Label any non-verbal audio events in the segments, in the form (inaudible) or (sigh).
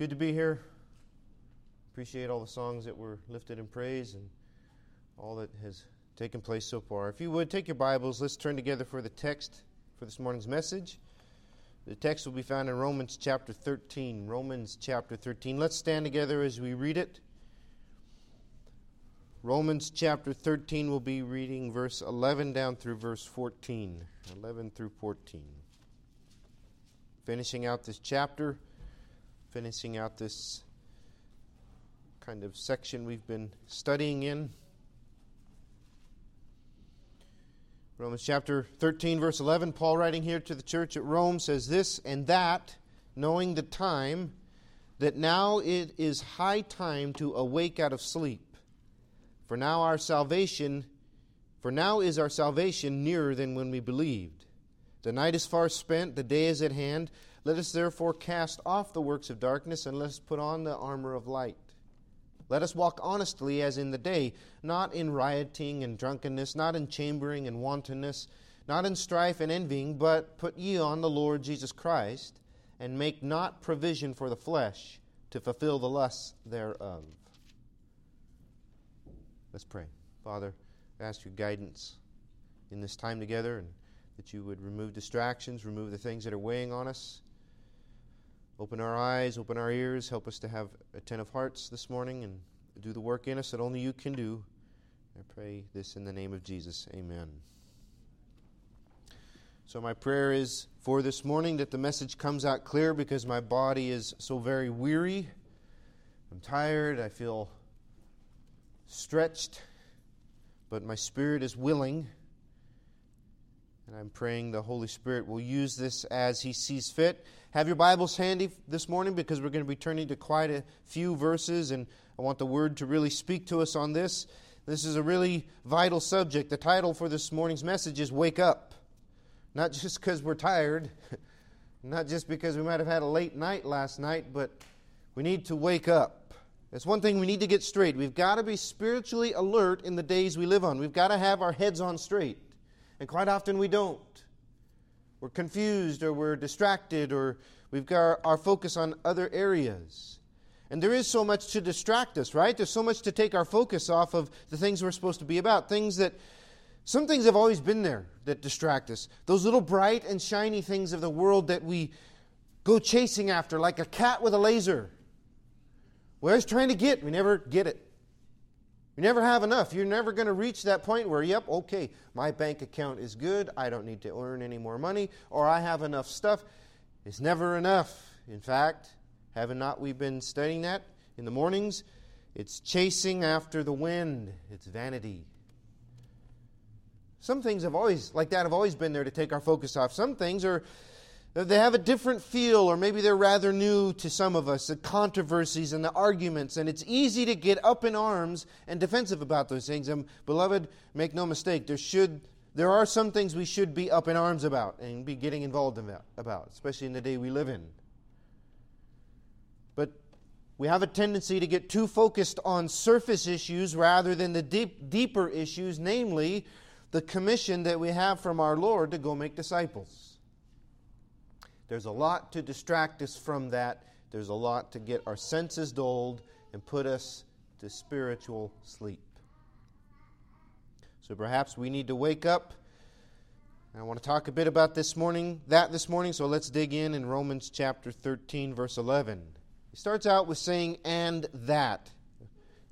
good to be here. Appreciate all the songs that were lifted in praise and all that has taken place so far. If you would, take your Bibles. Let's turn together for the text for this morning's message. The text will be found in Romans chapter 13. Romans chapter 13. Let's stand together as we read it. Romans chapter 13 will be reading verse 11 down through verse 14. 11 through 14. Finishing out this chapter, finishing out this kind of section we've been studying in. Romans chapter 13, verse 11, Paul writing here to the church at Rome says this and that, knowing the time, that now it is high time to awake out of sleep. For now our salvation, for now is our salvation nearer than when we believed. The night is far spent, the day is at hand. Let us therefore cast off the works of darkness and let us put on the armor of light. Let us walk honestly as in the day, not in rioting and drunkenness, not in chambering and wantonness, not in strife and envying, but put ye on the Lord Jesus Christ, and make not provision for the flesh to fulfill the lusts thereof. Let's pray. Father, I ask your guidance in this time together and that you would remove distractions, remove the things that are weighing on us. Open our eyes, open our ears, help us to have attentive hearts this morning and do the work in us that only you can do. I pray this in the name of Jesus. Amen. So, my prayer is for this morning that the message comes out clear because my body is so very weary. I'm tired. I feel stretched, but my spirit is willing. And I'm praying the Holy Spirit will use this as He sees fit. Have your Bibles handy this morning because we're going to be turning to quite a few verses, and I want the Word to really speak to us on this. This is a really vital subject. The title for this morning's message is Wake Up. Not just because we're tired, (laughs) not just because we might have had a late night last night, but we need to wake up. That's one thing we need to get straight. We've got to be spiritually alert in the days we live on. We've got to have our heads on straight. And quite often we don't. We're confused or we're distracted or we've got our focus on other areas. And there is so much to distract us, right? There's so much to take our focus off of the things we're supposed to be about. Things that, some things have always been there that distract us. Those little bright and shiny things of the world that we go chasing after like a cat with a laser. We're always trying to get, we never get it. You never have enough. You're never going to reach that point where, yep, okay, my bank account is good. I don't need to earn any more money, or I have enough stuff. It's never enough. In fact, haven't not we been studying that in the mornings? It's chasing after the wind. It's vanity. Some things have always, like that, have always been there to take our focus off. Some things are they have a different feel, or maybe they're rather new to some of us, the controversies and the arguments, and it's easy to get up in arms and defensive about those things. And, beloved, make no mistake, there, should, there are some things we should be up in arms about and be getting involved about, especially in the day we live in. But we have a tendency to get too focused on surface issues rather than the deep, deeper issues, namely the commission that we have from our Lord to go make disciples. There's a lot to distract us from that. There's a lot to get our senses dulled and put us to spiritual sleep. So perhaps we need to wake up. I want to talk a bit about this morning, that this morning, so let's dig in in Romans chapter 13 verse 11. He starts out with saying and that.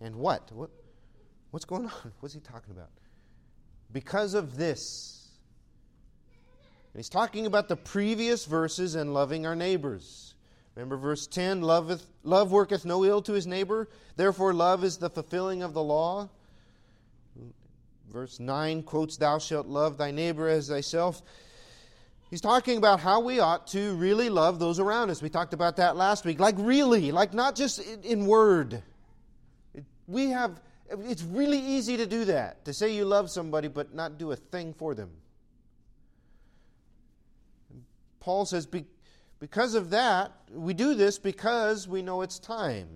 And what? What what's going on? (laughs) What's he talking about? Because of this he's talking about the previous verses and loving our neighbors. Remember verse 10 Loveth, Love worketh no ill to his neighbor, therefore, love is the fulfilling of the law. Verse 9 quotes, Thou shalt love thy neighbor as thyself. He's talking about how we ought to really love those around us. We talked about that last week. Like, really, like not just in word. We have, it's really easy to do that, to say you love somebody but not do a thing for them. Paul says, because of that, we do this because we know it's time.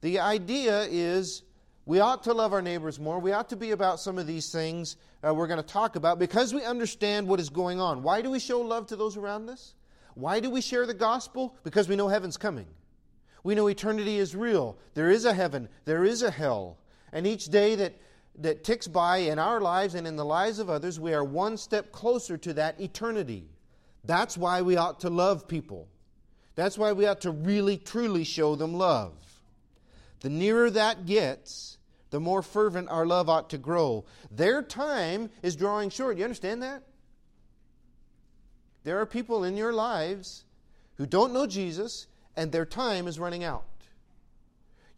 The idea is we ought to love our neighbors more. We ought to be about some of these things uh, we're going to talk about because we understand what is going on. Why do we show love to those around us? Why do we share the gospel? Because we know heaven's coming. We know eternity is real. There is a heaven, there is a hell. And each day that, that ticks by in our lives and in the lives of others, we are one step closer to that eternity. That's why we ought to love people. That's why we ought to really, truly show them love. The nearer that gets, the more fervent our love ought to grow. Their time is drawing short. You understand that? There are people in your lives who don't know Jesus and their time is running out.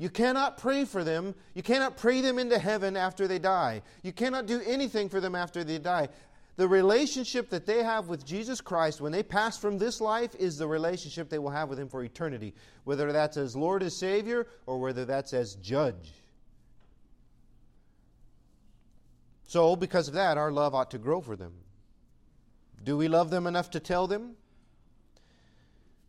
You cannot pray for them. You cannot pray them into heaven after they die. You cannot do anything for them after they die. The relationship that they have with Jesus Christ when they pass from this life is the relationship they will have with Him for eternity, whether that's as Lord and Savior or whether that's as Judge. So, because of that, our love ought to grow for them. Do we love them enough to tell them?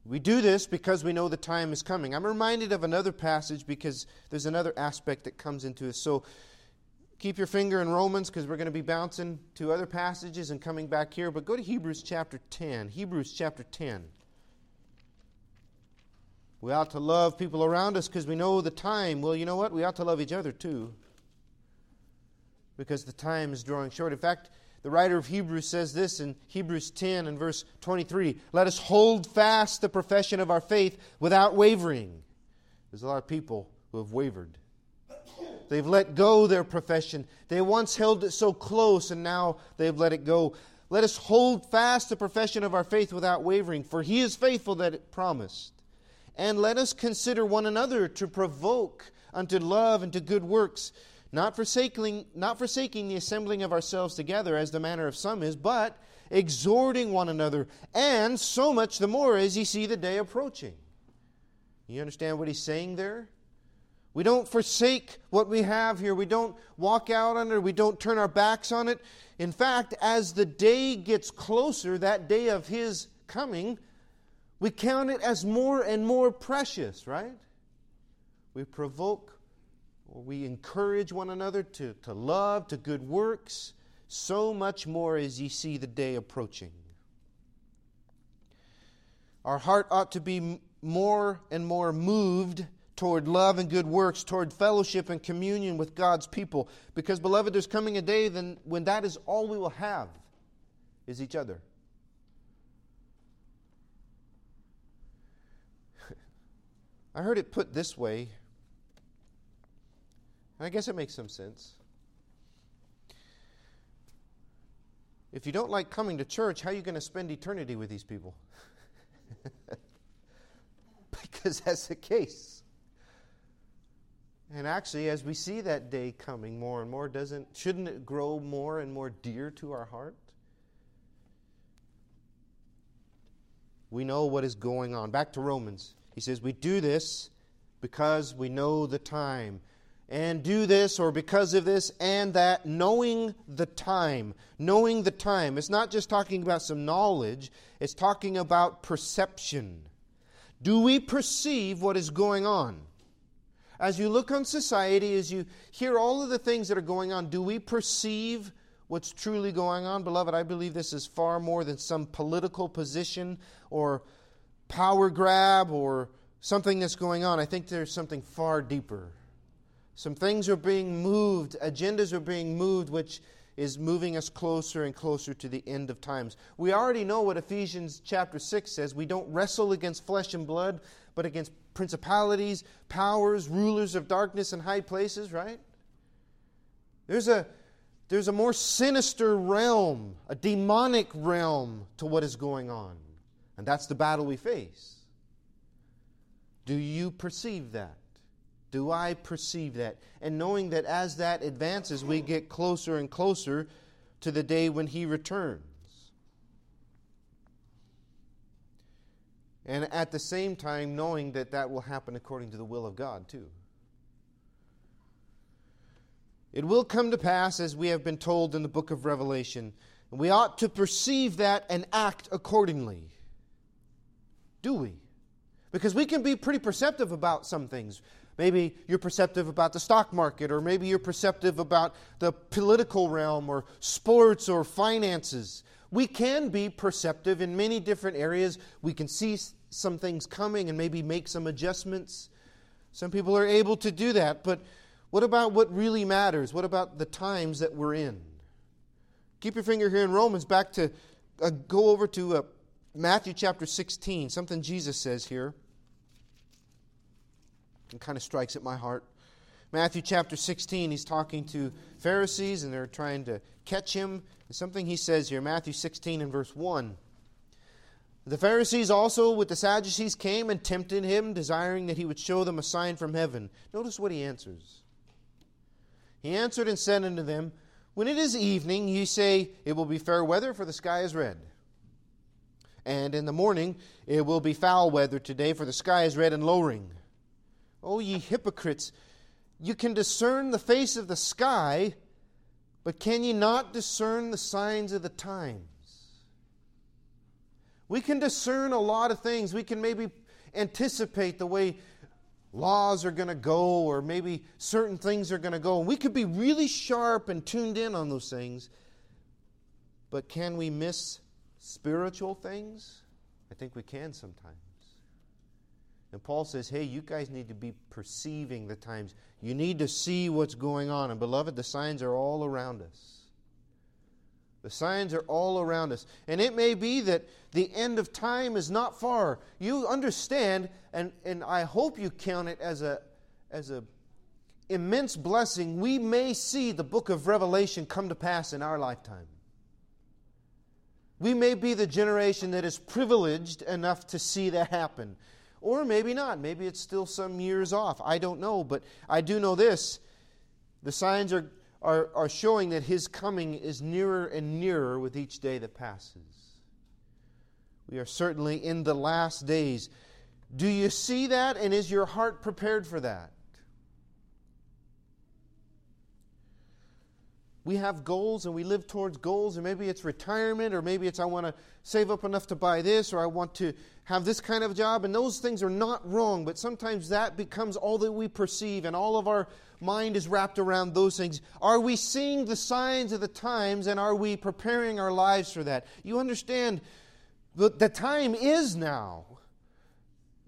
We do this because we know the time is coming. I'm reminded of another passage because there's another aspect that comes into this. So keep your finger in Romans because we're going to be bouncing to other passages and coming back here. But go to Hebrews chapter 10. Hebrews chapter 10. We ought to love people around us because we know the time. Well, you know what? We ought to love each other too because the time is drawing short. In fact, the writer of Hebrews says this in Hebrews 10 and verse 23 Let us hold fast the profession of our faith without wavering. There's a lot of people who have wavered. They've let go their profession. They once held it so close and now they've let it go. Let us hold fast the profession of our faith without wavering, for he is faithful that it promised. And let us consider one another to provoke unto love and to good works not forsaking, not forsaking the assembling of ourselves together as the manner of some is, but exhorting one another, and so much the more as ye see the day approaching. You understand what he's saying there? We don't forsake what we have here. We don't walk out on it. We don't turn our backs on it. In fact, as the day gets closer, that day of his coming, we count it as more and more precious, right? We provoke we encourage one another to, to love, to good works, so much more as ye see the day approaching. Our heart ought to be more and more moved toward love and good works, toward fellowship and communion with God's people. Because, beloved, there's coming a day then when that is all we will have is each other. (laughs) I heard it put this way I guess it makes some sense. If you don't like coming to church, how are you going to spend eternity with these people? (laughs) because that's the case. And actually, as we see that day coming more and more, doesn't shouldn't it grow more and more dear to our heart? We know what is going on. Back to Romans. He says, We do this because we know the time and do this or because of this and that, knowing the time. Knowing the time. It's not just talking about some knowledge, it's talking about perception. Do we perceive what is going on? As you look on society, as you hear all of the things that are going on, do we perceive what's truly going on? Beloved, I believe this is far more than some political position or power grab or something that's going on. I think there's something far deeper. Some things are being moved, agendas are being moved, which is moving us closer and closer to the end of times. We already know what Ephesians chapter 6 says. We don't wrestle against flesh and blood, but against principalities, powers, rulers of darkness in high places, right? There's a, there's a more sinister realm, a demonic realm to what is going on. And that's the battle we face. Do you perceive that? Do I perceive that? And knowing that as that advances, we get closer and closer to the day when He returns. And at the same time, knowing that that will happen according to the will of God, too. It will come to pass, as we have been told in the book of Revelation. And we ought to perceive that and act accordingly. Do we? Because we can be pretty perceptive about some things. Maybe you're perceptive about the stock market, or maybe you're perceptive about the political realm, or sports, or finances. We can be perceptive in many different areas. We can see some things coming and maybe make some adjustments. Some people are able to do that, but what about what really matters? What about the times that we're in? Keep your finger here in Romans, back to uh, go over to uh, Matthew chapter 16, something Jesus says here. It kind of strikes at my heart. Matthew chapter 16, he's talking to Pharisees and they're trying to catch him. And something he says here, Matthew 16 and verse 1. The Pharisees also with the Sadducees came and tempted him, desiring that he would show them a sign from heaven. Notice what he answers. He answered and said unto them, When it is evening, ye say, It will be fair weather, for the sky is red. And in the morning, it will be foul weather today, for the sky is red and lowering. O ye hypocrites, you can discern the face of the sky, but can ye not discern the signs of the times? We can discern a lot of things. We can maybe anticipate the way laws are going to go, or maybe certain things are going to go. And we could be really sharp and tuned in on those things. But can we miss spiritual things? I think we can sometimes. And Paul says, hey, you guys need to be perceiving the times. You need to see what's going on. And beloved, the signs are all around us. The signs are all around us. And it may be that the end of time is not far. You understand, and, and I hope you count it as a as a immense blessing. We may see the book of Revelation come to pass in our lifetime. We may be the generation that is privileged enough to see that happen. Or maybe not. Maybe it's still some years off. I don't know. But I do know this the signs are, are, are showing that his coming is nearer and nearer with each day that passes. We are certainly in the last days. Do you see that? And is your heart prepared for that? We have goals and we live towards goals, and maybe it's retirement, or maybe it's I want to save up enough to buy this, or I want to have this kind of job, and those things are not wrong, but sometimes that becomes all that we perceive, and all of our mind is wrapped around those things. Are we seeing the signs of the times, and are we preparing our lives for that? You understand, the, time is now.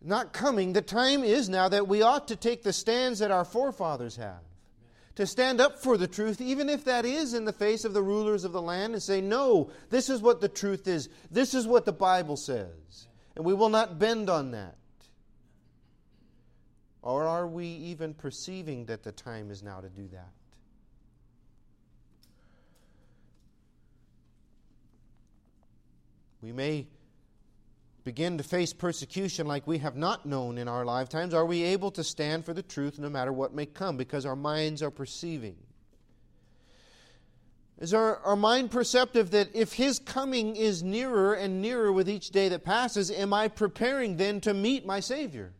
Not coming, the time is now that we ought to take the stands that our forefathers have to stand up for the truth, even if that is in the face of the rulers of the land, and say, No, this is what the truth is. This is what the Bible says. And we will not bend on that. Or are we even perceiving that the time is now to do that? We may begin to face persecution like we have not known in our lifetimes? Are we able to stand for the truth no matter what may come because our minds are perceiving? Is our, our mind perceptive that if His coming is nearer and nearer with each day that passes, am I preparing then to meet my Savior?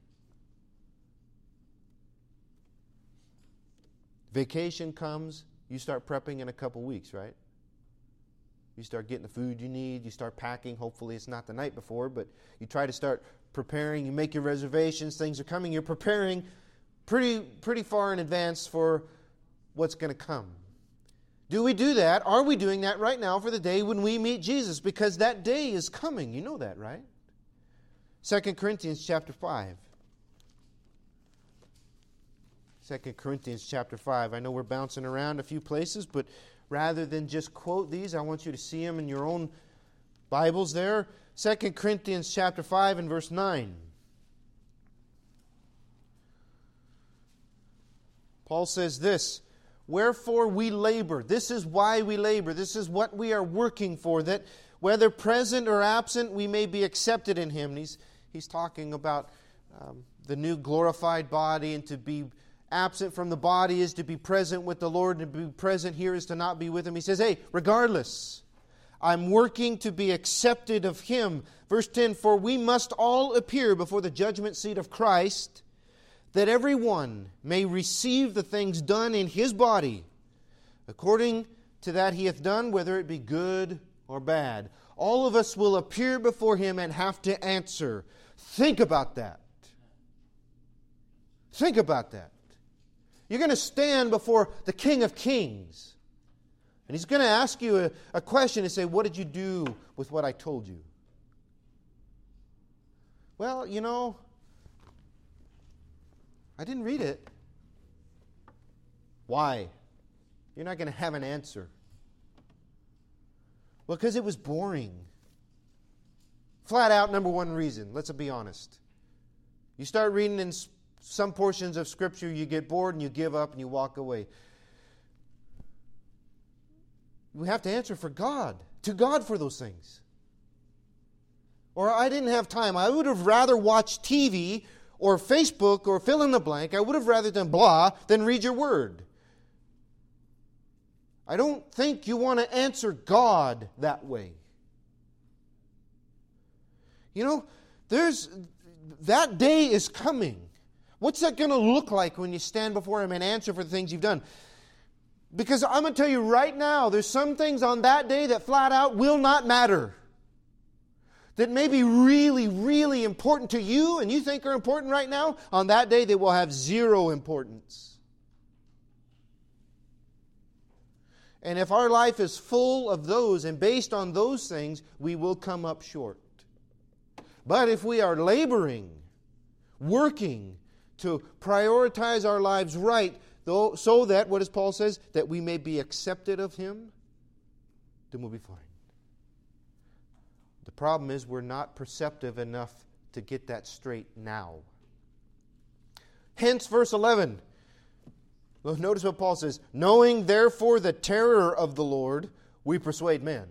Vacation comes, you start prepping in a couple weeks, right? You start getting the food you need. You start packing. Hopefully, it's not the night before, but you try to start preparing. You make your reservations. Things are coming. You're preparing pretty, pretty far in advance for what's going to come. Do we do that? Are we doing that right now for the day when we meet Jesus? Because that day is coming. You know that, right? 2 Corinthians chapter 5. 2 Corinthians chapter 5. I know we're bouncing around a few places, but rather than just quote these, I want you to see them in your own Bibles there. 2 Corinthians chapter 5 and verse 9. Paul says this, Wherefore we labor. This is why we labor. This is what we are working for, that whether present or absent, we may be accepted in him. he's, he's talking about um, the new glorified body and to be absent from the body is to be present with the Lord, and to be present here is to not be with Him. He says, Hey, regardless, I'm working to be accepted of Him. Verse 10 For we must all appear before the judgment seat of Christ, that every one may receive the things done in his body, according to that he hath done, whether it be good or bad. All of us will appear before Him and have to answer. Think about that. Think about that. You're going to stand before the King of Kings. And he's going to ask you a, a question and say, What did you do with what I told you? Well, you know, I didn't read it. Why? You're not going to have an answer. Well, because it was boring. Flat out, number one reason. Let's be honest. You start reading in some portions of Scripture, you get bored and you give up and you walk away. We have to answer for God, to God for those things. Or I didn't have time. I would have rather watched TV or Facebook or fill in the blank. I would have rather done blah than read your word. I don't think you want to answer God that way. You know, there's that day is coming. What's that going to look like when you stand before Him and answer for the things you've done? Because I'm going to tell you right now, there's some things on that day that flat out will not matter. That may be really, really important to you and you think are important right now. On that day, they will have zero importance. And if our life is full of those and based on those things, we will come up short. But if we are laboring, working to prioritize our lives right, though, so that, what does Paul says, that we may be accepted of Him, then we'll be fine. The problem is we're not perceptive enough to get that straight now. Hence, verse 11. Notice what Paul says Knowing therefore the terror of the Lord, we persuade men.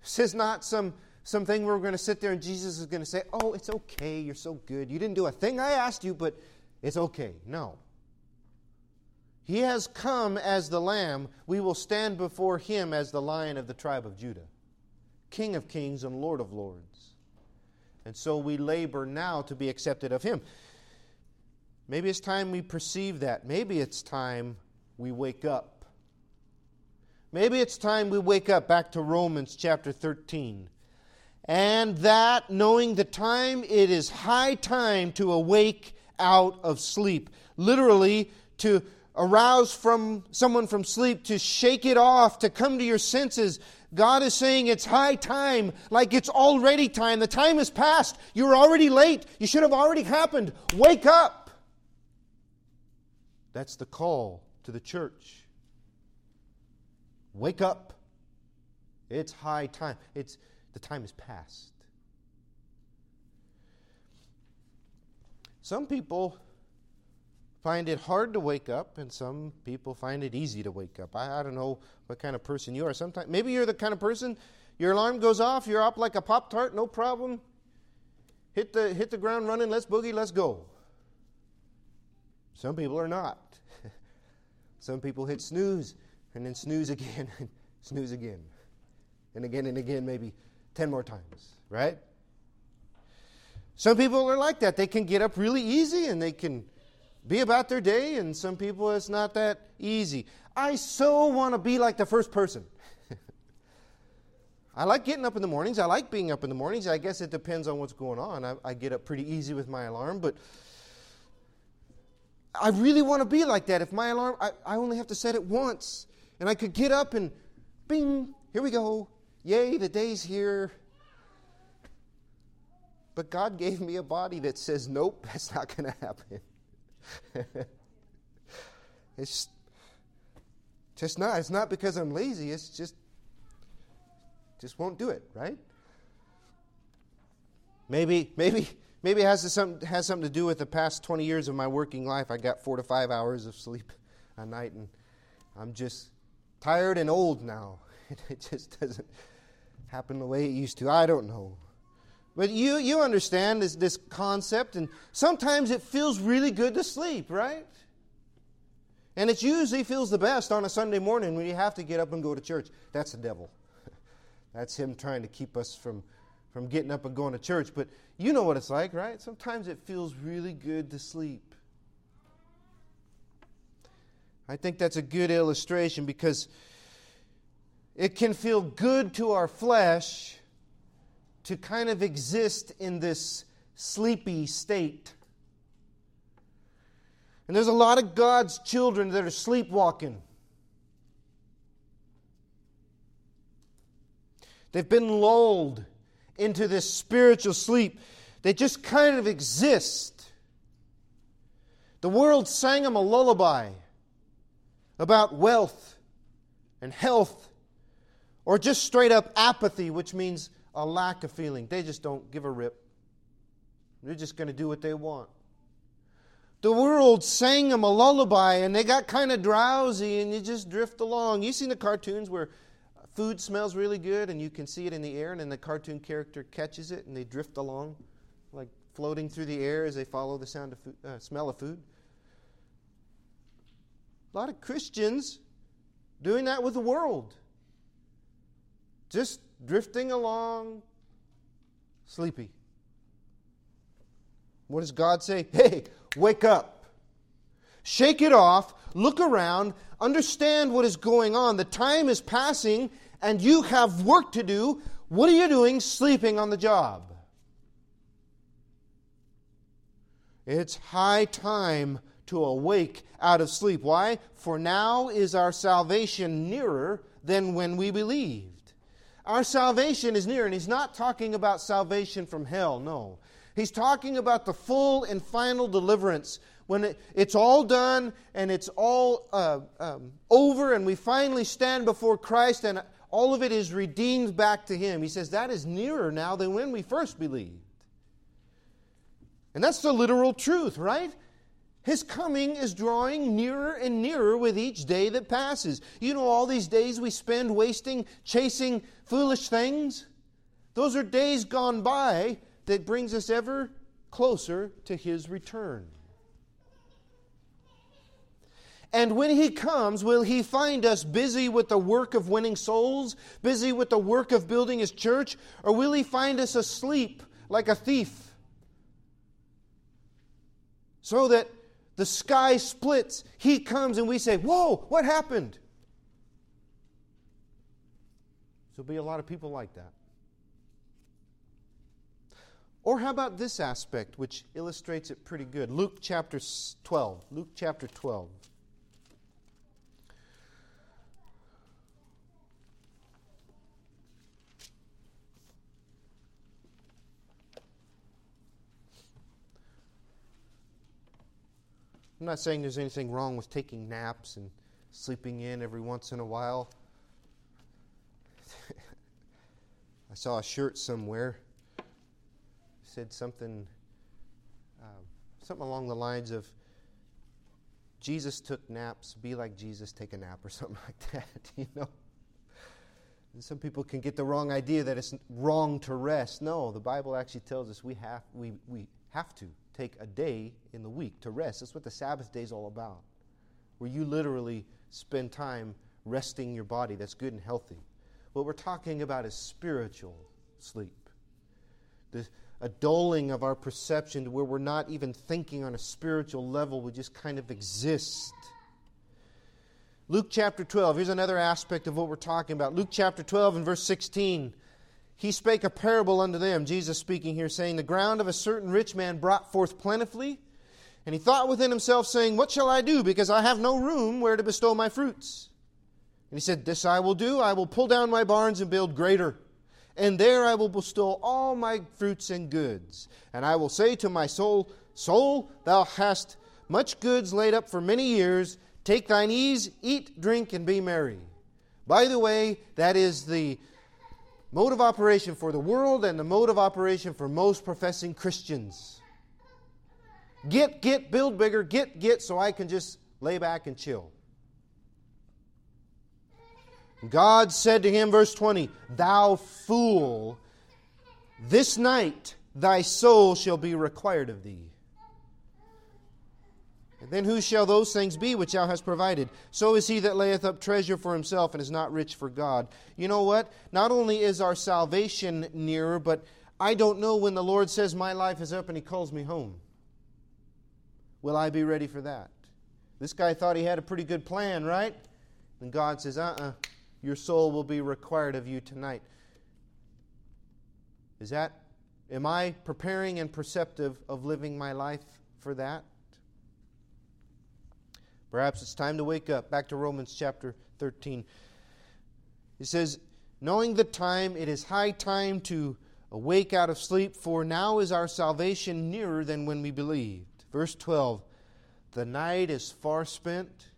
This is not some something where we're going to sit there and Jesus is going to say, Oh, it's okay. You're so good. You didn't do a thing I asked you, but it's okay. No. He has come as the Lamb. We will stand before him as the Lion of the tribe of Judah, King of kings and Lord of lords. And so we labor now to be accepted of him. Maybe it's time we perceive that. Maybe it's time we wake up. Maybe it's time we wake up back to Romans chapter 13 and that knowing the time, it is high time to awake out of sleep. Literally, to arouse from someone from sleep, to shake it off, to come to your senses. God is saying it's high time, like it's already time. The time has passed. You're already late. You should have already happened. Wake up. That's the call to the church. Wake up. It's high time. It's the time is past. Some people find it hard to wake up, and some people find it easy to wake up. I, I don't know what kind of person you are. Sometimes maybe you're the kind of person your alarm goes off, you're up like a pop tart, no problem. Hit the hit the ground running. Let's boogie. Let's go. Some people are not. (laughs) some people hit snooze and then snooze again (laughs) and snooze again and again and again, maybe 10 more times, right? Some people are like that. They can get up really easy and they can be about their day, and some people it's not that easy. I so want to be like the first person. (laughs) I like getting up in the mornings. I like being up in the mornings. I guess it depends on what's going on. I, I get up pretty easy with my alarm, but I really want to be like that. If my alarm, I, I only have to set it once, and I could get up and bing, here we go. Yay, the day's here. But God gave me a body that says, nope, (laughs) that's not going to happen. (laughs) it's just not. It's not because I'm lazy. It's just, just won't do it, right? Maybe, maybe, maybe it has, some, has something to do with the past 20 years of my working life. I got four to five hours of sleep a night, and I'm just tired and old now. (laughs) It just doesn't happen the way it used to. I don't know. But you, you understand this, this concept, and sometimes it feels really good to sleep, right? And it usually feels the best on a Sunday morning when you have to get up and go to church. That's the devil. (laughs) That's him trying to keep us from, from getting up and going to church. But you know what it's like, right? Sometimes it feels really good to sleep. I think that's a good illustration because it can feel good to our flesh to kind of exist in this sleepy state. And there's a lot of God's children that are sleepwalking. They've been lulled into this spiritual sleep. They just kind of exist. The world sang them a lullaby about wealth and health, or just straight up apathy, which means a lack of feeling. They just don't give a rip. They're just going to do what they want. The world sang them a lullaby and they got kind of drowsy and you just drift along. You've seen the cartoons where food smells really good and you can see it in the air and then the cartoon character catches it and they drift along like floating through the air as they follow the sound of food, uh, smell of food. A lot of Christians doing that with the world. Just drifting along, sleepy. What does God say? Hey, wake up. Shake it off, look around, understand what is going on. The time is passing, and you have work to do. What are you doing sleeping on the job? It's high time to awake out of sleep. Why? For now is our salvation nearer than when we believed. Our salvation is near, and he's not talking about salvation from hell, no. He's talking about the full and final deliverance when it, it's all done and it's all uh, um, over, and we finally stand before Christ and all of it is redeemed back to Him. He says that is nearer now than when we first believed. And that's the literal truth, right? His coming is drawing nearer and nearer with each day that passes. You know, all these days we spend wasting chasing foolish things? Those are days gone by that brings us ever closer to his return. And when he comes, will he find us busy with the work of winning souls, busy with the work of building his church, or will he find us asleep like a thief? So that the sky splits, he comes, and we say, Whoa, what happened? There'll be a lot of people like that. Or how about this aspect, which illustrates it pretty good? Luke chapter 12. Luke chapter 12. I'm not saying there's anything wrong with taking naps and sleeping in every once in a while. (laughs) I saw a shirt somewhere said something uh, something along the lines of Jesus took naps, be like Jesus, take a nap, or (laughs) something like that, (laughs) you know. And some people can get the wrong idea that it's wrong to rest. No, the Bible actually tells us we have, we, we have to take a day in the week to rest. That's what the Sabbath day is all about, where you literally spend time resting your body that's good and healthy. What we're talking about is spiritual sleep. The, a dulling of our perception to where we're not even thinking on a spiritual level, we just kind of exist. Luke chapter 12, here's another aspect of what we're talking about. Luke chapter 12 and verse 16. He spake a parable unto them, Jesus speaking here, saying, The ground of a certain rich man brought forth plentifully. And he thought within himself, saying, What shall I do? Because I have no room where to bestow my fruits. And he said, This I will do. I will pull down my barns and build greater. And there I will bestow all my fruits and goods. And I will say to my soul, Soul, thou hast much goods laid up for many years. Take thine ease, eat, drink, and be merry. By the way, that is the mode of operation for the world and the mode of operation for most professing Christians. Get, get, build bigger, get, get, so I can just lay back and chill. God said to him, verse 20, Thou fool, this night thy soul shall be required of thee. And then who shall those things be which thou hast provided? So is he that layeth up treasure for himself and is not rich for God. You know what? Not only is our salvation nearer, but I don't know when the Lord says, My life is up and he calls me home. Will I be ready for that? This guy thought he had a pretty good plan, right? And God says, Uh uh-uh, uh your soul will be required of you tonight. Is that, am I preparing and perceptive of living my life for that? Perhaps it's time to wake up. Back to Romans chapter 13. He says, knowing the time, it is high time to awake out of sleep, for now is our salvation nearer than when we believed. Verse 12 The night is far spent,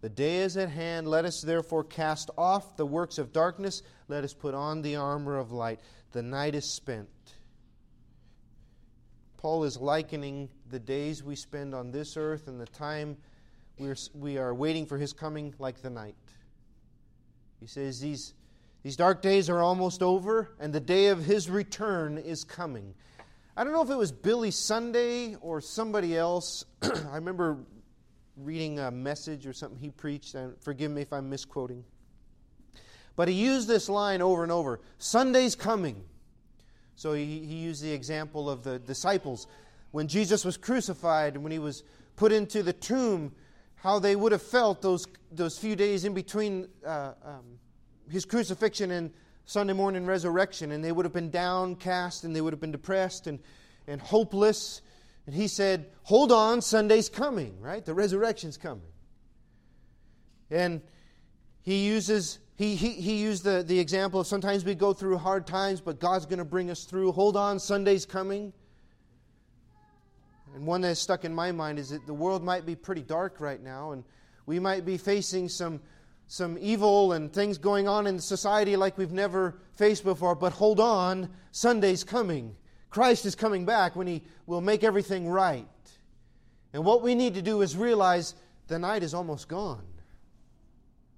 the day is at hand. Let us therefore cast off the works of darkness, let us put on the armor of light. The night is spent. Paul is likening the days we spend on this earth and the time we're, we are waiting for his coming like the night. He says these, these dark days are almost over, and the day of his return is coming. I don't know if it was Billy Sunday or somebody else. (clears throat) I remember reading a message or something he preached, and forgive me if I'm misquoting. But he used this line over and over Sunday's coming. So he, he used the example of the disciples. When Jesus was crucified and when he was put into the tomb, how they would have felt those, those few days in between uh, um, his crucifixion and Sunday morning resurrection. And they would have been downcast and they would have been depressed and, and hopeless. And he said, Hold on, Sunday's coming, right? The resurrection's coming. And he uses he, he, he used the, the example of sometimes we go through hard times, but God's going to bring us through. Hold on, Sunday's coming. And one that's stuck in my mind is that the world might be pretty dark right now, and we might be facing some, some evil and things going on in society like we've never faced before. But hold on, Sunday's coming. Christ is coming back when He will make everything right. And what we need to do is realize the night is almost gone.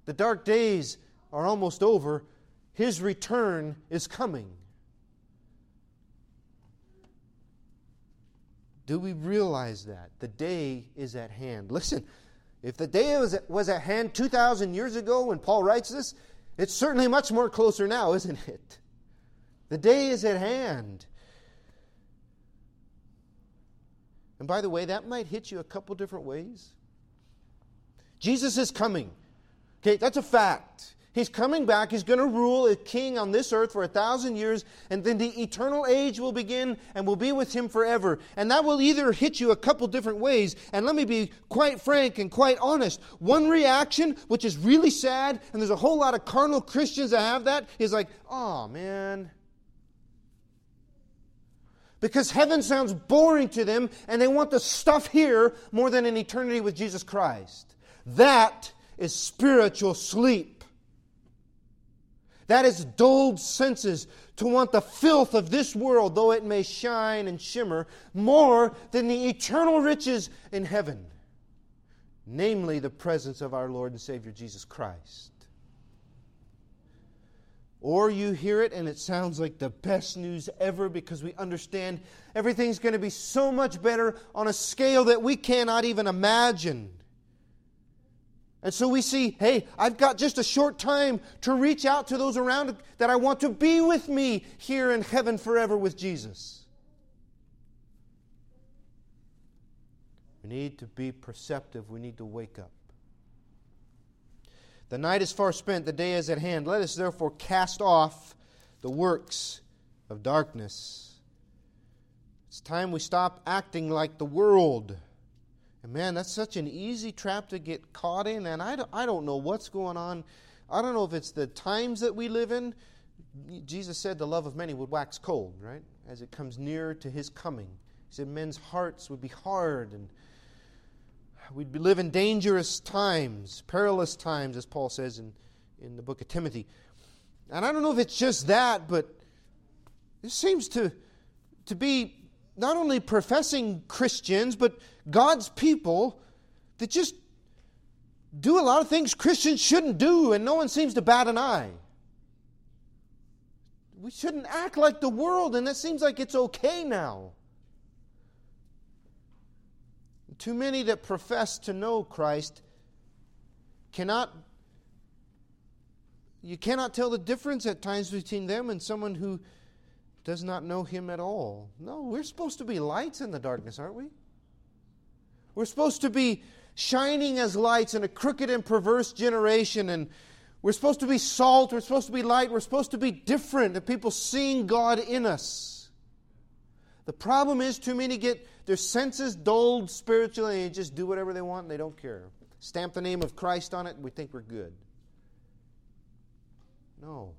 The dark days are almost over. His return is coming. Do we realize that? The day is at hand. Listen, if the day was, was at hand 2,000 years ago when Paul writes this, it's certainly much more closer now, (laughs) isn't it? The day is at hand. And by the way, that might hit you a couple different ways. Jesus is coming. Okay, that's a fact. He's coming back. He's going to rule as king on this earth for a thousand years, and then the eternal age will begin and we'll be with him forever. And that will either hit you a couple different ways. And let me be quite frank and quite honest. One reaction, which is really sad, and there's a whole lot of carnal Christians that have that, is like, oh man. Because heaven sounds boring to them, and they want the stuff here more than an eternity with Jesus Christ. That is spiritual sleep. That is dulled senses to want the filth of this world, though it may shine and shimmer, more than the eternal riches in heaven, namely the presence of our Lord and Savior Jesus Christ. Or you hear it and it sounds like the best news ever because we understand everything's going to be so much better on a scale that we cannot even imagine. And so we see, hey, I've got just a short time to reach out to those around that I want to be with me here in heaven forever with Jesus. We need to be perceptive. We need to wake up. The night is far spent, the day is at hand. Let us therefore cast off the works of darkness. It's time we stop acting like the world. And man, that's such an easy trap to get caught in. And I don't, I don't know what's going on. I don't know if it's the times that we live in. Jesus said the love of many would wax cold, right? As it comes near to his coming. He said men's hearts would be hard and we'd be living dangerous times, perilous times, as Paul says in, in the book of Timothy. And I don't know if it's just that, but it seems to, to be not only professing Christians, but God's people that just do a lot of things Christians shouldn't do, and no one seems to bat an eye. We shouldn't act like the world, and that seems like it's okay now. Too many that profess to know Christ cannot you cannot tell the difference at times between them and someone who does not know him at all. No, we're supposed to be lights in the darkness, aren't we? We're supposed to be shining as lights in a crooked and perverse generation, and we're supposed to be salt, we're supposed to be light, we're supposed to be different, and people seeing God in us. The problem is, too many get their senses dulled spiritually and just do whatever they want and they don't care. Stamp the name of Christ on it, and we think we're good. No.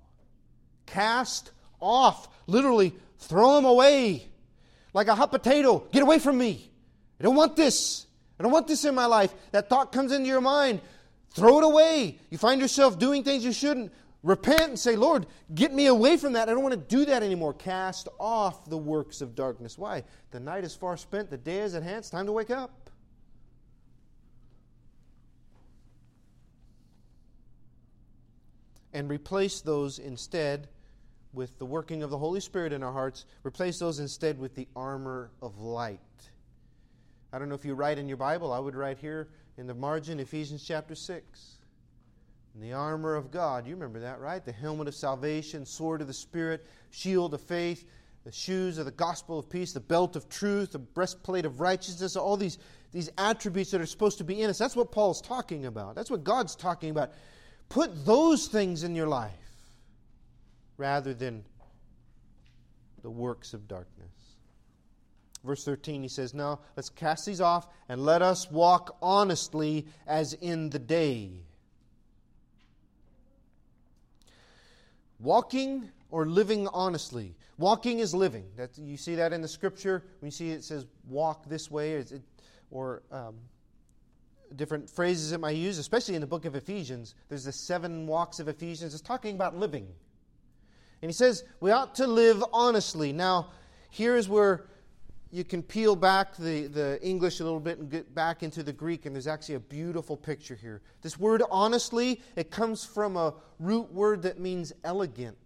Cast off. Literally, throw them away. Like a hot potato. Get away from me. I don't want this. I don't want this in my life. That thought comes into your mind. Throw it away. You find yourself doing things you shouldn't. Repent and say, Lord, get me away from that. I don't want to do that anymore. Cast off the works of darkness. Why? The night is far spent, the day is at hand. It's time to wake up. And replace those instead with the working of the Holy Spirit in our hearts. Replace those instead with the armor of light. I don't know if you write in your Bible, I would write here in the margin Ephesians chapter 6. And the armor of God, you remember that, right? The helmet of salvation, sword of the Spirit, shield of faith, the shoes of the gospel of peace, the belt of truth, the breastplate of righteousness, all these, these attributes that are supposed to be in us. That's what Paul's talking about. That's what God's talking about. Put those things in your life rather than the works of darkness. Verse 13, he says, Now let's cast these off and let us walk honestly as in the day Walking or living honestly. Walking is living. That, you see that in the scripture. When you see it says walk this way, or, or um, different phrases it might use, especially in the book of Ephesians. There's the seven walks of Ephesians. It's talking about living. And he says we ought to live honestly. Now, here is where you can peel back the, the English a little bit and get back into the Greek, and there's actually a beautiful picture here. This word honestly, it comes from a root word that means elegant,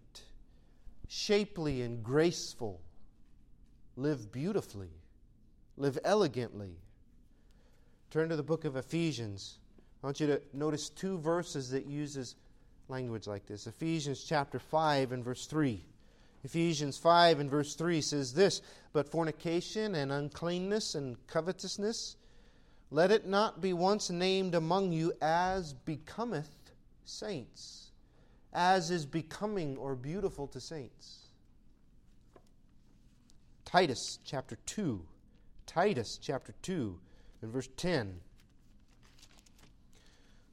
shapely, and graceful. Live beautifully, live elegantly. Turn to the book of Ephesians. I want you to notice two verses that uses language like this. Ephesians chapter 5 and verse 3. Ephesians 5 and verse 3 says this But fornication and uncleanness and covetousness, let it not be once named among you as becometh saints, as is becoming or beautiful to saints. Titus chapter 2. Titus chapter 2 and verse 10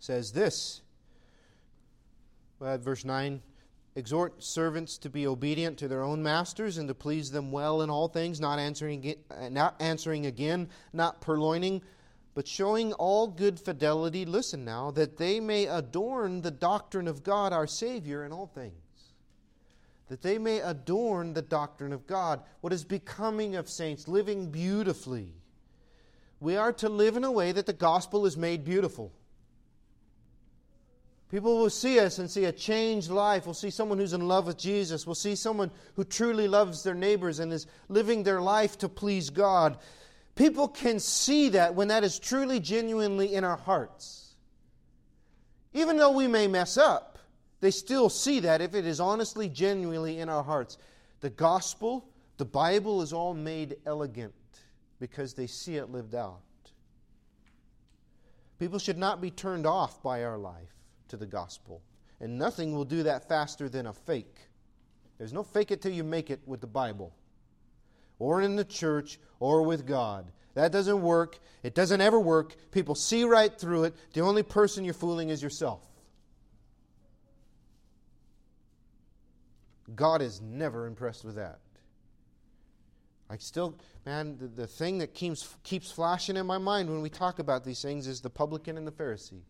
says this. Verse 9 Exhort servants to be obedient to their own masters and to please them well in all things, not answering, not answering again, not purloining, but showing all good fidelity, listen now, that they may adorn the doctrine of God our Savior in all things. That they may adorn the doctrine of God, what is becoming of saints, living beautifully. We are to live in a way that the gospel is made beautiful. People will see us and see a changed life. We'll see someone who's in love with Jesus. We'll see someone who truly loves their neighbors and is living their life to please God. People can see that when that is truly, genuinely in our hearts. Even though we may mess up, they still see that if it is honestly, genuinely in our hearts. The gospel, the Bible is all made elegant because they see it lived out. People should not be turned off by our life to the gospel. And nothing will do that faster than a fake. There's no fake it till you make it with the Bible, or in the church, or with God. That doesn't work. It doesn't ever work. People see right through it. The only person you're fooling is yourself. God is never impressed with that. I still, man, the, the thing that keeps, keeps flashing in my mind when we talk about these things is the publican and the Pharisee.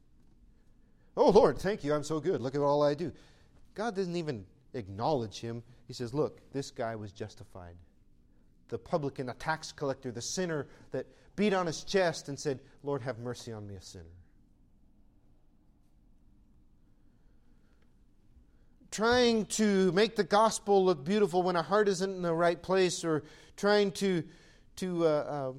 Oh, Lord, thank you. I'm so good. Look at all I do. God doesn't even acknowledge him. He says, Look, this guy was justified. The publican, the tax collector, the sinner that beat on his chest and said, Lord, have mercy on me, a sinner. Trying to make the gospel look beautiful when a heart isn't in the right place, or trying to, to uh, uh,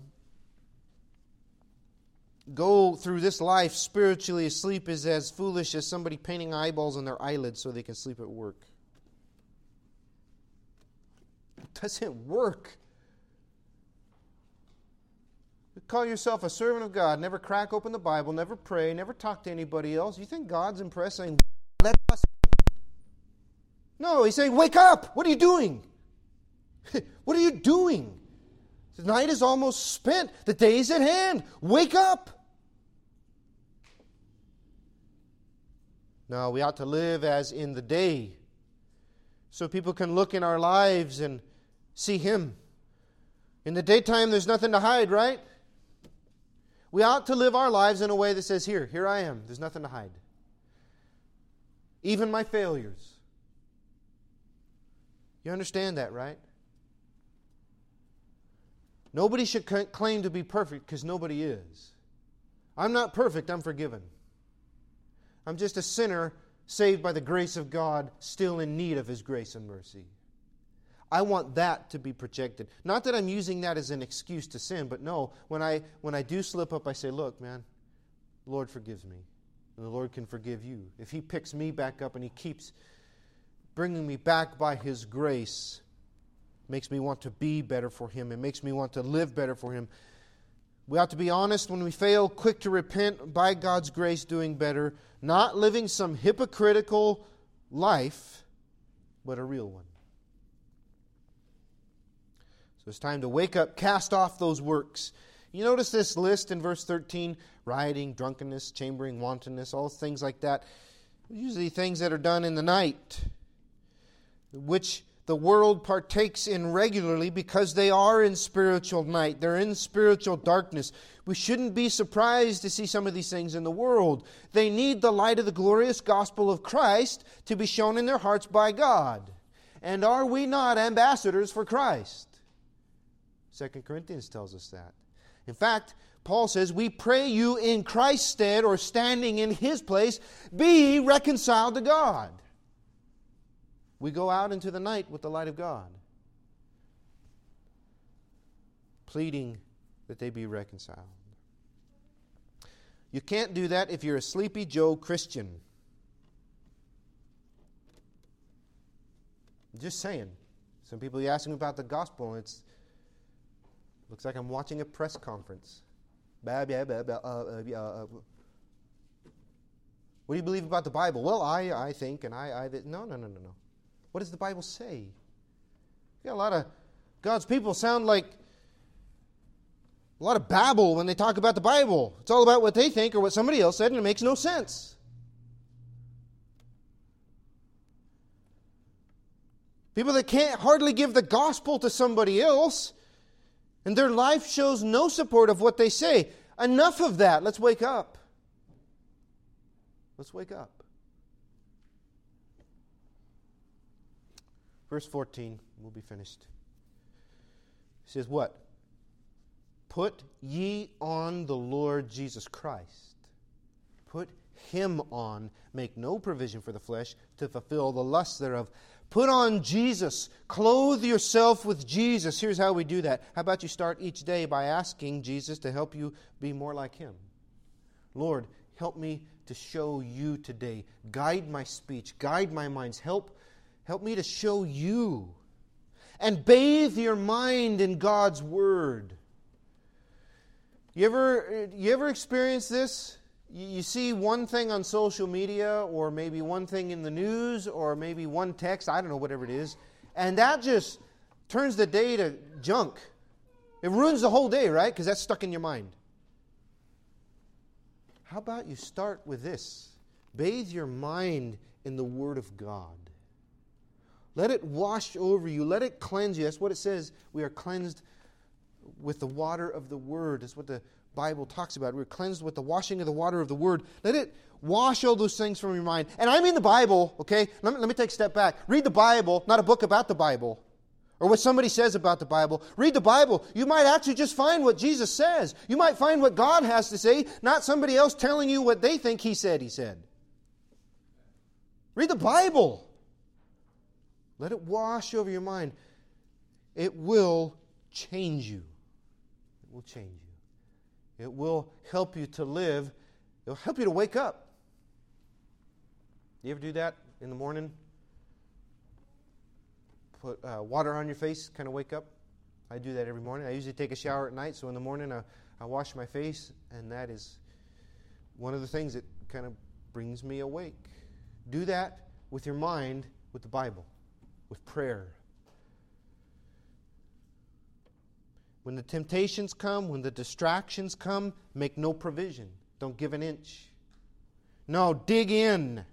go through this life spiritually asleep is as foolish as somebody painting eyeballs on their eyelids so they can sleep at work. It doesn't work. You call yourself a servant of God, never crack open the Bible, never pray, never talk to anybody else. You think God's impressed saying, let us. No, he's saying, wake up. What are you doing? (laughs) what are you doing? The night is almost spent. The day is at hand. Wake up. Now, we ought to live as in the day. so people can look in our lives and see Him. In the daytime, there's nothing to hide, right? We ought to live our lives in a way that says, Here, here I am. There's nothing to hide. Even my failures. You understand that, right? Nobody should claim to be perfect because nobody is. I'm not perfect, I'm forgiven. I'm just a sinner saved by the grace of God, still in need of His grace and mercy. I want that to be projected. Not that I'm using that as an excuse to sin, but no, when I, when I do slip up, I say, Look, man, the Lord forgives me. And the Lord can forgive you. If He picks me back up and He keeps bringing me back by His grace, makes me want to be better for Him. It makes me want to live better for Him. We ought to be honest when we fail, quick to repent, by God's grace, doing better, not living some hypocritical life, but a real one. So it's time to wake up, cast off those works. You notice this list in verse 13 rioting, drunkenness, chambering, wantonness, all things like that. Usually things that are done in the night, which the world partakes in regularly because they are in spiritual night. They're in spiritual darkness. We shouldn't be surprised to see some of these things in the world. They need the light of the glorious gospel of Christ to be shown in their hearts by God. And are we not ambassadors for Christ? 2 Corinthians tells us that. In fact, Paul says, We pray you in Christ's stead or standing in his place, be reconciled to God we go out into the night with the light of God, pleading that they be reconciled. You can't do that if you're a sleepy Joe Christian. just saying. Some people you ask about the gospel, and it's looks like I'm watching a press conference. Uh, uh, uh, what do you believe about the Bible? Well, I, I think, and I, I, no, no, no, no, no. What does the Bible say? You got a lot of God's people sound like a lot of babble when they talk about the Bible. It's all about what they think or what somebody else said, and it makes no sense. People that can't hardly give the gospel to somebody else, and their life shows no support of what they say. Enough of that. Let's wake up. Let's wake up. Verse 14, we'll be finished. He says, What? Put ye on the Lord Jesus Christ. Put him on. Make no provision for the flesh to fulfill the lusts thereof. Put on Jesus. Clothe yourself with Jesus. Here's how we do that. How about you start each day by asking Jesus to help you be more like him? Lord, help me to show you today. Guide my speech, guide my minds. Help Help me to show you. And bathe your mind in God's Word. You ever, you ever experience this? You see one thing on social media, or maybe one thing in the news, or maybe one text, I don't know, whatever it is, and that just turns the day to junk. It ruins the whole day, right? Because that's stuck in your mind. How about you start with this? Bathe your mind in the Word of God. Let it wash over you. Let it cleanse you. That's what it says. We are cleansed with the water of the Word. That's what the Bible talks about. We're cleansed with the washing of the water of the Word. Let it wash all those things from your mind. And I mean the Bible, okay? Let me, let me take a step back. Read the Bible, not a book about the Bible or what somebody says about the Bible. Read the Bible. You might actually just find what Jesus says. You might find what God has to say, not somebody else telling you what they think He said He said. Read the Bible. Let it wash over your mind. It will change you. It will change you. It will help you to live. It will help you to wake up. You ever do that in the morning? Put uh, water on your face, kind of wake up? I do that every morning. I usually take a shower at night, so in the morning I, I wash my face, and that is one of the things that kind of brings me awake. Do that with your mind with the Bible with prayer. When the temptations come, when the distractions come, make no provision. Don't give an inch. No, dig in.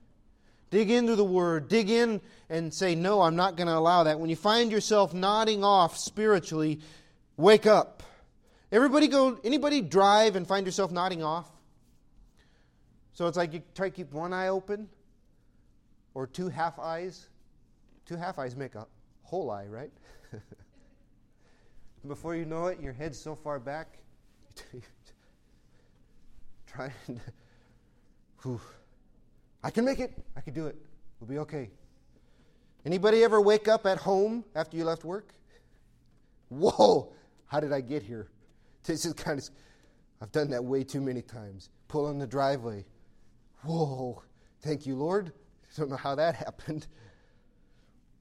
Dig into the Word. Dig in and say, No, I'm not going to allow that. When you find yourself nodding off spiritually, wake up. Everybody go, anybody drive and find yourself nodding off? So it's like you try to keep one eye open or two half eyes. Two half eyes make a whole eye, right? (laughs) Before you know it, your head's so far back. (laughs) trying to, whew, I can make it. I can do it. We'll be okay. Anybody ever wake up at home after you left work? Whoa, how did I get here? This is kind of, I've done that way too many times. Pull in the driveway. Whoa, thank you, Lord. I (laughs) don't know how that happened.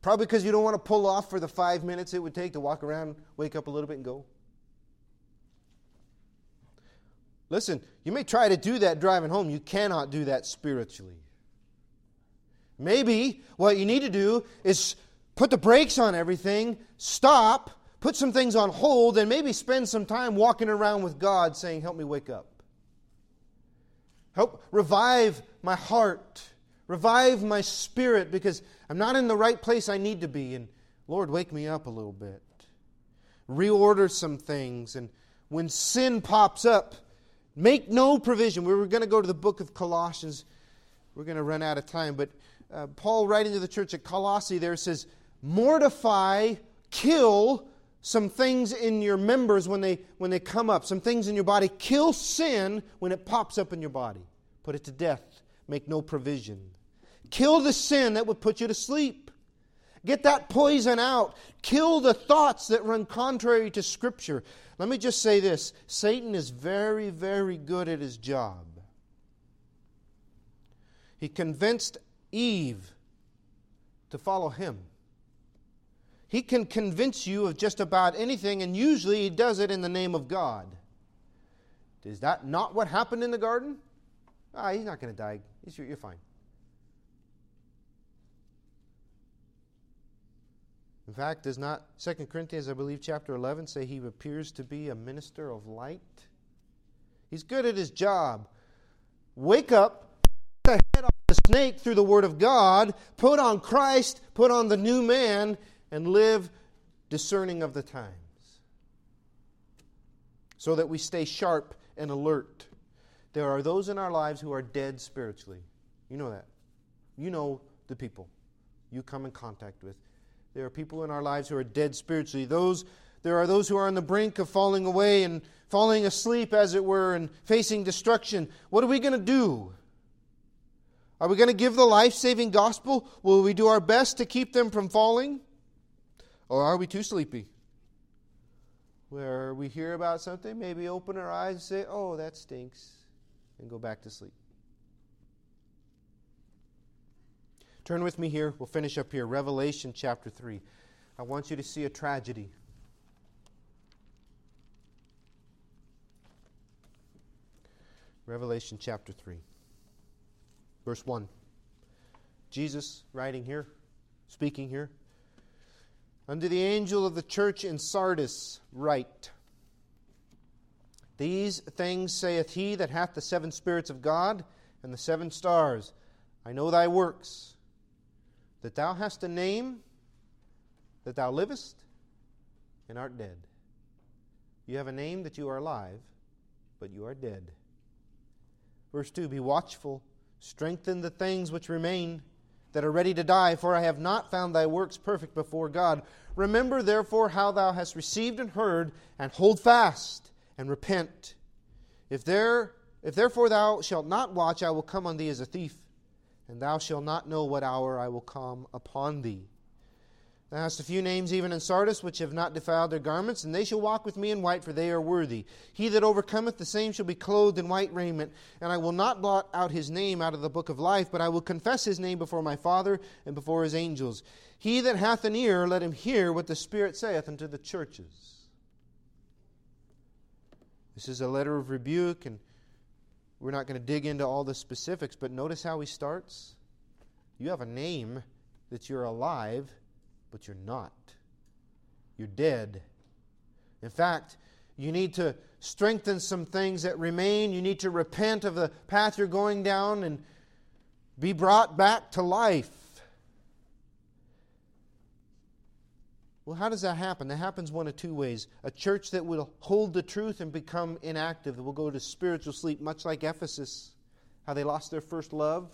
Probably because you don't want to pull off for the five minutes it would take to walk around, wake up a little bit, and go. Listen, you may try to do that driving home. You cannot do that spiritually. Maybe what you need to do is put the brakes on everything, stop, put some things on hold, and maybe spend some time walking around with God saying, Help me wake up. Help revive my heart, revive my spirit, because I'm not in the right place I need to be. And Lord, wake me up a little bit. Reorder some things. And when sin pops up, Make no provision. We were going to go to the book of Colossians. We're going to run out of time. But uh, Paul, writing to the church at Colossae, there says, Mortify, kill some things in your members when they, when they come up, some things in your body. Kill sin when it pops up in your body. Put it to death. Make no provision. Kill the sin that would put you to sleep. Get that poison out. Kill the thoughts that run contrary to Scripture. Let me just say this Satan is very, very good at his job. He convinced Eve to follow him. He can convince you of just about anything, and usually he does it in the name of God. Is that not what happened in the garden? Ah, he's not going to die. You're fine. In fact, does not 2 Corinthians, I believe, chapter 11 say he appears to be a minister of light? He's good at his job. Wake up, put the head on the snake through the Word of God, put on Christ, put on the new man, and live discerning of the times. So that we stay sharp and alert. There are those in our lives who are dead spiritually. You know that. You know the people you come in contact with. There are people in our lives who are dead spiritually. Those, there are those who are on the brink of falling away and falling asleep, as it were, and facing destruction. What are we going to do? Are we going to give the life saving gospel? Will we do our best to keep them from falling? Or are we too sleepy? Where we hear about something, maybe open our eyes and say, oh, that stinks, and go back to sleep. Turn with me here. We'll finish up here. Revelation chapter 3. I want you to see a tragedy. Revelation chapter 3, verse 1. Jesus writing here, speaking here. Unto the angel of the church in Sardis, write These things saith he that hath the seven spirits of God and the seven stars. I know thy works that thou hast a name, that thou livest, and art dead. You have a name that you are alive, but you are dead. Verse 2 Be watchful, strengthen the things which remain that are ready to die, for I have not found thy works perfect before God. Remember therefore how thou hast received and heard, and hold fast and repent. If there if therefore thou shalt not watch, I will come on thee as a thief and thou shalt not know what hour I will come upon thee. Thou hast a few names even in Sardis which have not defiled their garments, and they shall walk with me in white, for they are worthy. He that overcometh, the same shall be clothed in white raiment, and I will not blot out his name out of the book of life, but I will confess his name before my Father and before his angels. He that hath an ear, let him hear what the Spirit saith unto the churches. This is a letter of rebuke and we're not going to dig into all the specifics, but notice how he starts. You have a name that you're alive, but you're not. You're dead. In fact, you need to strengthen some things that remain. You need to repent of the path you're going down and be brought back to life. Well, how does that happen? That happens one of two ways. A church that will hold the truth and become inactive, that will go to spiritual sleep, much like Ephesus, how they lost their first love.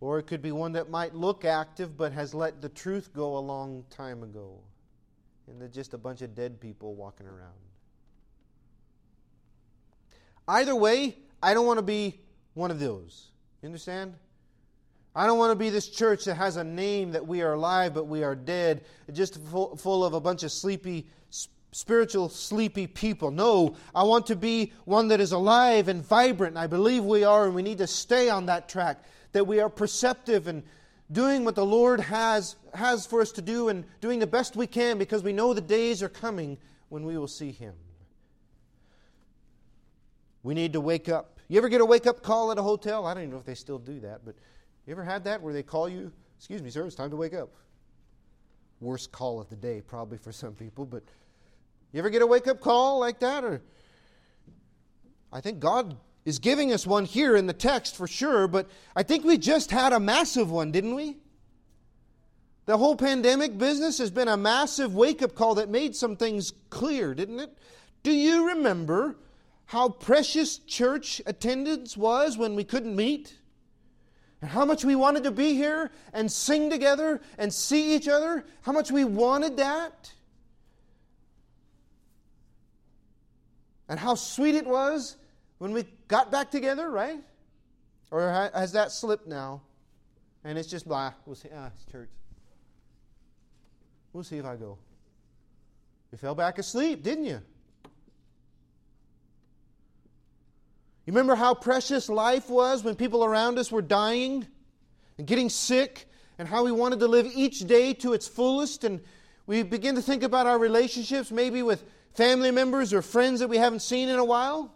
Or it could be one that might look active but has let the truth go a long time ago. And they're just a bunch of dead people walking around. Either way, I don't want to be one of those. You understand? I don't want to be this church that has a name that we are alive but we are dead, just full, of a bunch of sleepy, spiritual, sleepy people. No, I want to be one that is alive and vibrant. And I believe we are, and we need to stay on that track. That we are perceptive and doing what the Lord has, has for us to do and doing the best we can because we know the days are coming when we will see Him. We need to wake up. You ever get a wake up call at a hotel? I don't even know if they still do that, but you ever had that where they call you, excuse me, sir, it's time to wake up? Worst call of the day, probably for some people, but you ever get a wake up call like that? Or I think God is giving us one here in the text for sure, but I think we just had a massive one, didn't we? The whole pandemic business has been a massive wake up call that made some things clear, didn't it? Do you remember how precious church attendance was when we couldn't meet? And how much we wanted to be here and sing together and see each other? How much we wanted that? And how sweet it was when we got back together, right? Or has that slipped now? And it's just blah. We'll see. Ah, it's church. We'll see if I go. You fell back asleep, didn't you? Remember how precious life was when people around us were dying and getting sick, and how we wanted to live each day to its fullest? And we begin to think about our relationships, maybe with family members or friends that we haven't seen in a while.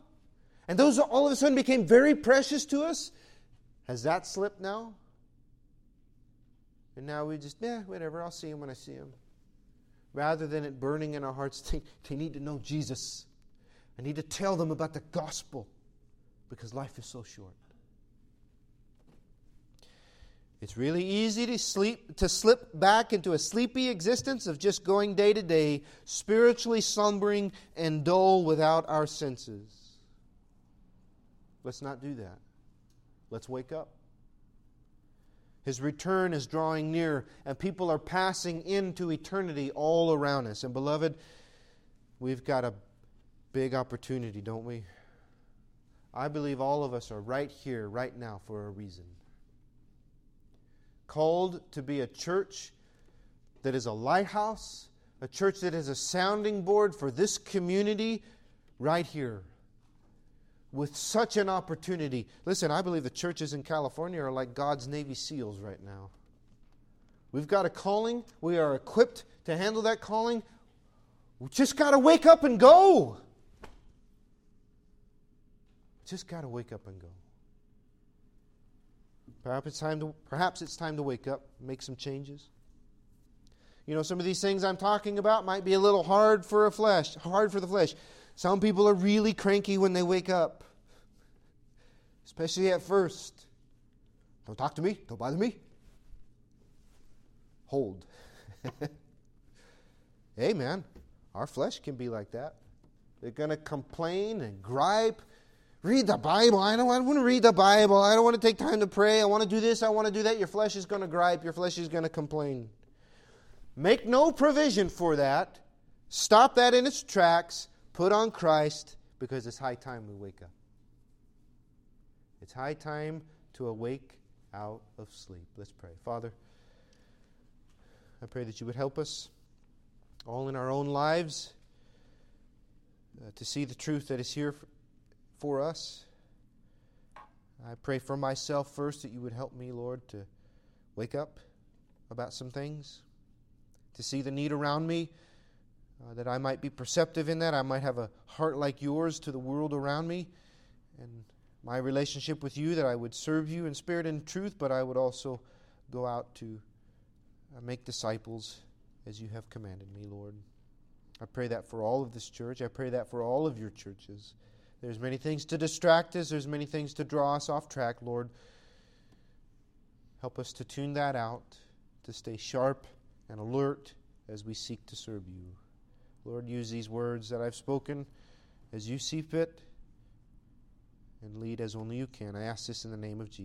And those all of a sudden became very precious to us. Has that slipped now? And now we just, yeah, whatever, I'll see him when I see him. Rather than it burning in our hearts, (laughs) they, they need to know Jesus. I need to tell them about the gospel because life is so short. It's really easy to sleep to slip back into a sleepy existence of just going day to day, spiritually slumbering and dull without our senses. Let's not do that. Let's wake up. His return is drawing near, and people are passing into eternity all around us. And, beloved, we've got a big opportunity, don't we? I believe all of us are right here, right now, for a reason. Called to be a church that is a lighthouse, a church that is a sounding board for this community right here. With such an opportunity. Listen, I believe the churches in California are like God's Navy SEALs right now. We've got a calling, we are equipped to handle that calling. We just got to wake up and go. Just got to wake up and go. Perhaps it's time to perhaps it's time to wake up, make some changes. You know, some of these things I'm talking about might be a little hard for a flesh, hard for the flesh. Some people are really cranky when they wake up. Especially at first. Don't talk to me, don't bother me. Hold. (laughs) hey man, our flesh can be like that. They're going to complain and gripe read the Bible. I don't, I don't want to read the Bible. I don't want to take time to pray. I want to do this. I want to do that. Your flesh is going to gripe. Your flesh is going to complain. Make no provision for that. Stop that in its tracks. Put on Christ because it's high time we wake up. It's high time to awake out of sleep. Let's pray. Father, I pray that you would help us all in our own lives uh, to see the truth that is here for us. I pray for myself first that you would help me, Lord, to wake up about some things, to see the need around me, uh, that I might be perceptive in that. I might have a heart like yours to the world around me, and my relationship with you, that I would serve you in spirit and truth, but I would also go out to uh, make disciples as you have commanded me, Lord. I pray that for all of this church. I pray that for all of your churches There's many things to distract us, there's many things to draw us off track, Lord. Help us to tune that out, to stay sharp and alert as we seek to serve you. Lord, use these words that I've spoken as you see fit and lead as only you can. I ask this in the name of Jesus.